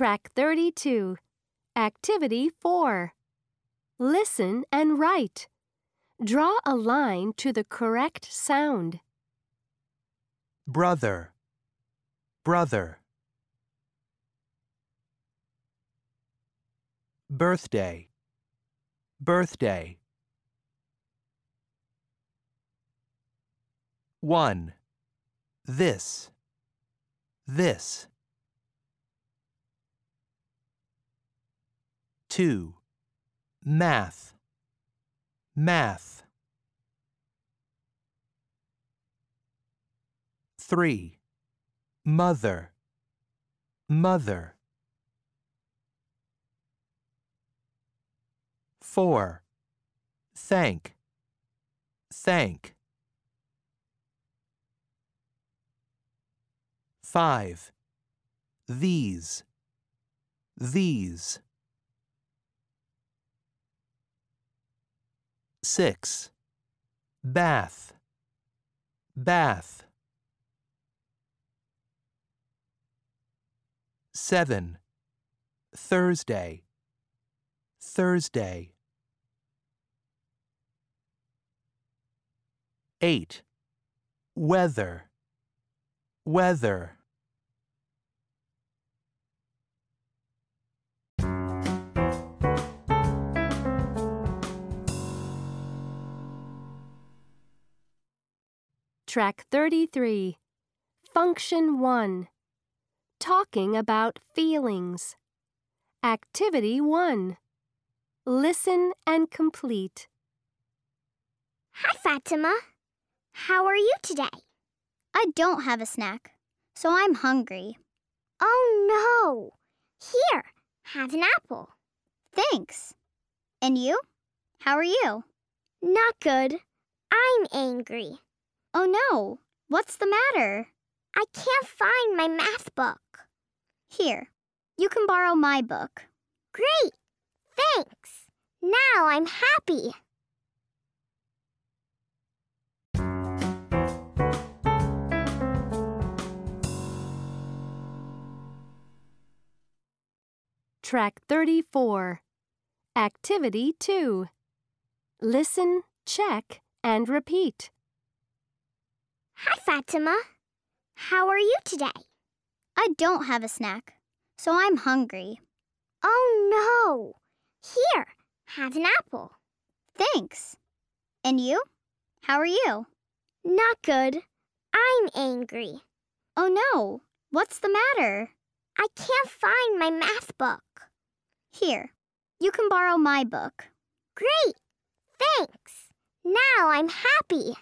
Track 32. Activity 4. Listen and write. Draw a line to the correct sound. brother, brother. Birthday, birthday. One, this, this. Two, math, math. Three, mother, mother. Four, thank, thank. Five, these, these. Six, bath, bath. Seven, Thursday, Thursday. Eight, weather, weather. Track 33. Function 1. Talking about feelings. Activity 1. Listen and complete. Hi, Fatima. How are you today? I don't have a snack, so I'm hungry. Oh, no. Here, have an apple. Thanks. And you? How are you? Not good. I'm angry. Oh no, what's the matter? I can't find my math book. Here, you can borrow my book. Great. Thanks. Now I'm happy. Track 34. Activity 2. Listen, check, and repeat. Hi, Fatima. How are you today? I don't have a snack, so I'm hungry. Oh, no. Here, have an apple. Thanks. And you? How are you? Not good. I'm angry. Oh no, what's the matter? I can't find my math book. Here, you can borrow my book. Great. Thanks. Now I'm happy.